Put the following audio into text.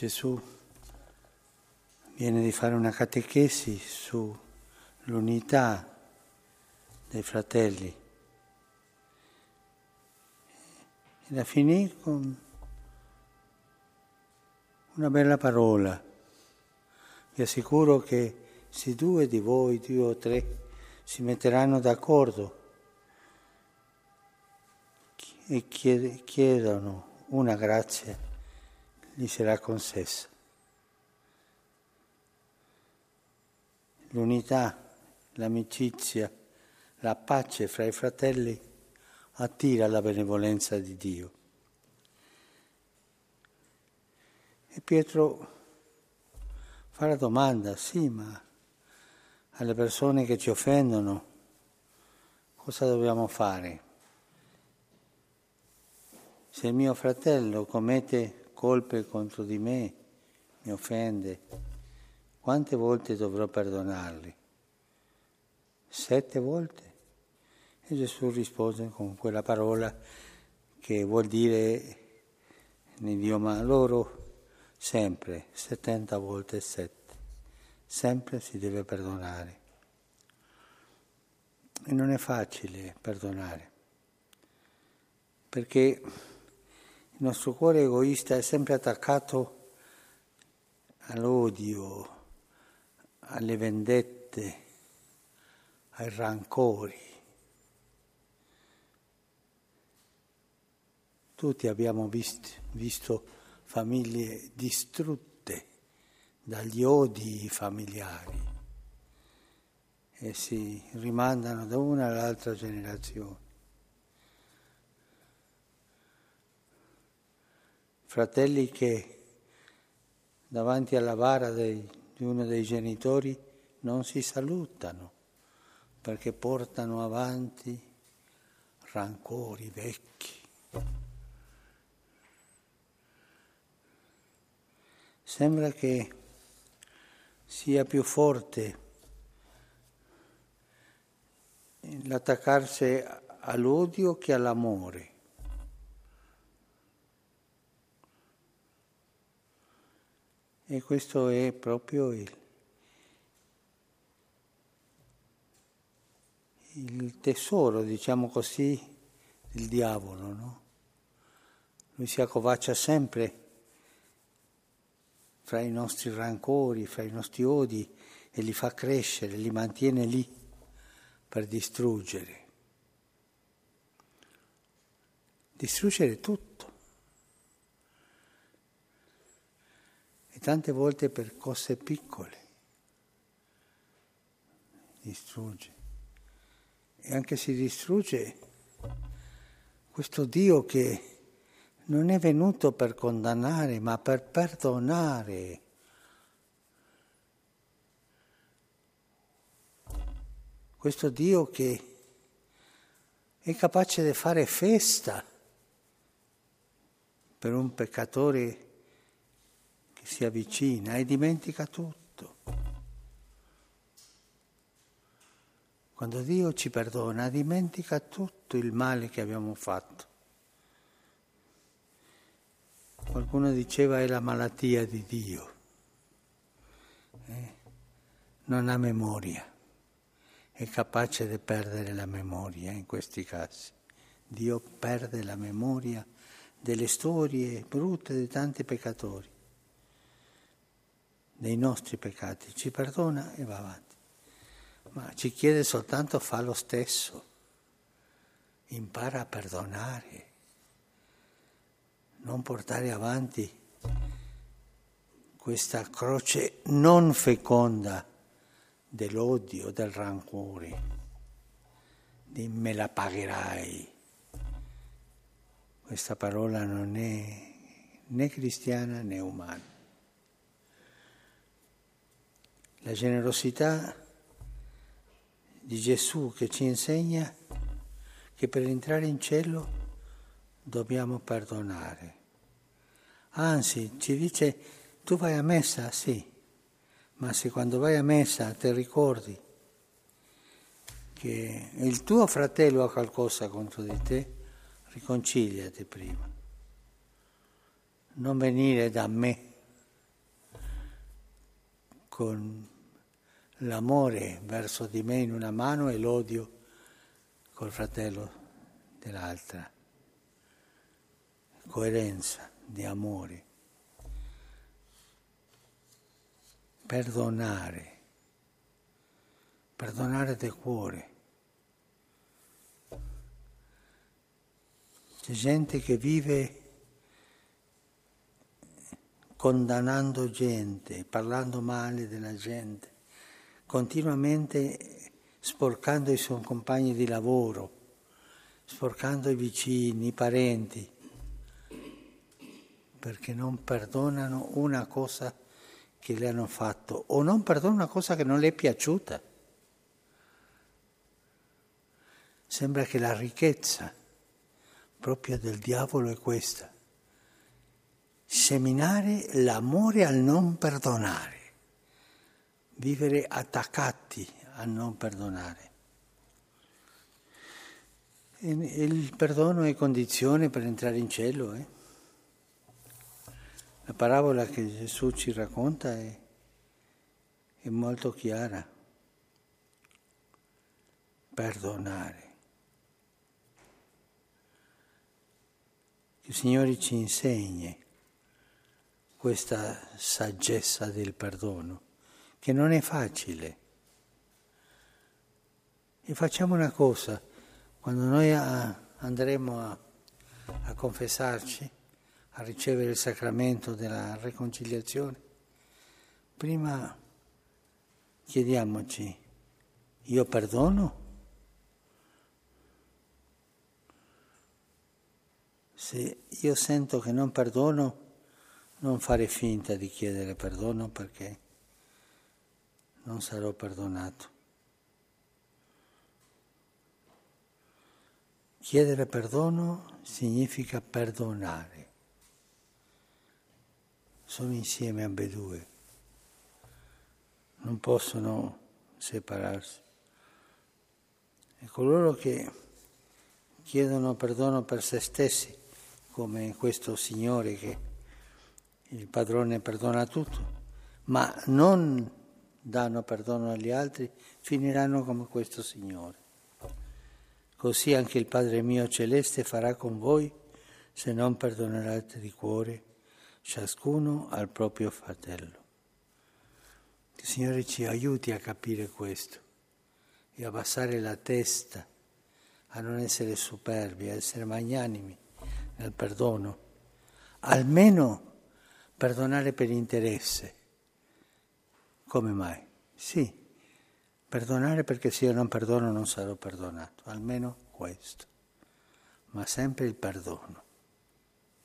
Gesù viene di fare una catechesi sull'unità dei fratelli. E da finire con una bella parola. Vi assicuro che se due di voi, due o tre, si metteranno d'accordo e chiedono una grazia, gli sarà concessa. L'unità, l'amicizia, la pace fra i fratelli attira la benevolenza di Dio. E Pietro fa la domanda, sì, ma alle persone che ci offendono cosa dobbiamo fare? Se mio fratello commette colpe contro di me, mi offende, quante volte dovrò perdonarli? Sette volte? E Gesù rispose con quella parola che vuol dire in idioma loro sempre, 70 volte sette. Sempre si deve perdonare. E non è facile perdonare, perché il nostro cuore egoista è sempre attaccato all'odio, alle vendette, ai rancori. Tutti abbiamo visto, visto famiglie distrutte dagli odi familiari e si rimandano da una all'altra generazione. Fratelli che davanti alla bara dei, di uno dei genitori non si salutano perché portano avanti rancori vecchi. Sembra che sia più forte l'attaccarsi all'odio che all'amore. E questo è proprio il, il tesoro, diciamo così, del diavolo, no? Lui si accovaccia sempre fra i nostri rancori, fra i nostri odi e li fa crescere, li mantiene lì per distruggere. Distruggere tutto. E tante volte per cose piccole. Distrugge. E anche si distrugge questo Dio che non è venuto per condannare, ma per perdonare. Questo Dio che è capace di fare festa per un peccatore che si avvicina e dimentica tutto. Quando Dio ci perdona, dimentica tutto il male che abbiamo fatto. Qualcuno diceva è la malattia di Dio. Eh? Non ha memoria, è capace di perdere la memoria in questi casi. Dio perde la memoria delle storie brutte di tanti peccatori, dei nostri peccati, ci perdona e va avanti. Ma ci chiede soltanto fa lo stesso, impara a perdonare non portare avanti questa croce non feconda dell'odio, del rancore, di me la pagherai. Questa parola non è né cristiana né umana. La generosità di Gesù che ci insegna che per entrare in cielo dobbiamo perdonare. Anzi, ci dice, tu vai a messa, sì, ma se quando vai a messa ti ricordi che il tuo fratello ha qualcosa contro di te, riconciliati prima. Non venire da me con l'amore verso di me in una mano e l'odio col fratello dell'altra. Coerenza di amore. Perdonare. Perdonare del cuore. C'è gente che vive condannando gente, parlando male della gente, continuamente sporcando i suoi compagni di lavoro, sporcando i vicini, i parenti, perché non perdonano una cosa che le hanno fatto o non perdonano una cosa che non le è piaciuta. Sembra che la ricchezza proprio del diavolo è questa seminare l'amore al non perdonare, vivere attaccati a non perdonare. E il perdono è condizione per entrare in cielo. Eh? La parabola che Gesù ci racconta è, è molto chiara. Perdonare. Che il Signore ci insegni questa saggezza del perdono, che non è facile. E facciamo una cosa, quando noi andremo a, a confessarci, a ricevere il sacramento della riconciliazione, prima chiediamoci, io perdono? Se io sento che non perdono, non fare finta di chiedere perdono perché non sarò perdonato. Chiedere perdono significa perdonare. Sono insieme ambedue, non possono separarsi. E coloro che chiedono perdono per se stessi, come questo Signore che il padrone perdona tutto, ma non danno perdono agli altri, finiranno come questo Signore. Così anche il Padre mio celeste farà con voi se non perdonerete di cuore ciascuno al proprio fratello. Il Signore ci aiuti a capire questo e a abbassare la testa, a non essere superbi, a essere magnanimi nel perdono, almeno Perdonare per interesse. Come mai? Sì, perdonare perché se io non perdono non sarò perdonato, almeno questo, ma sempre il perdono.